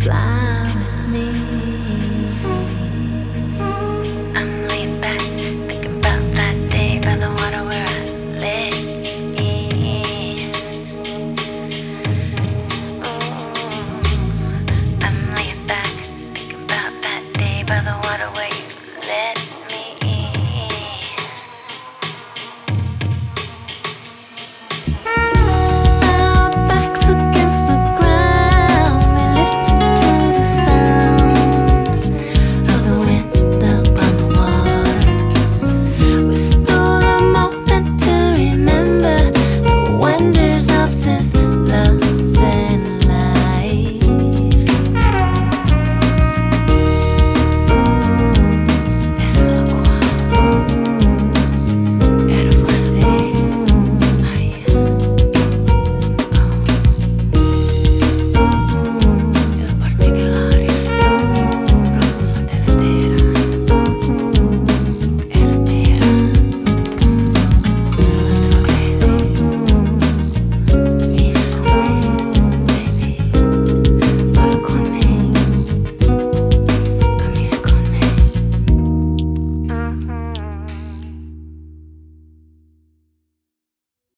fly.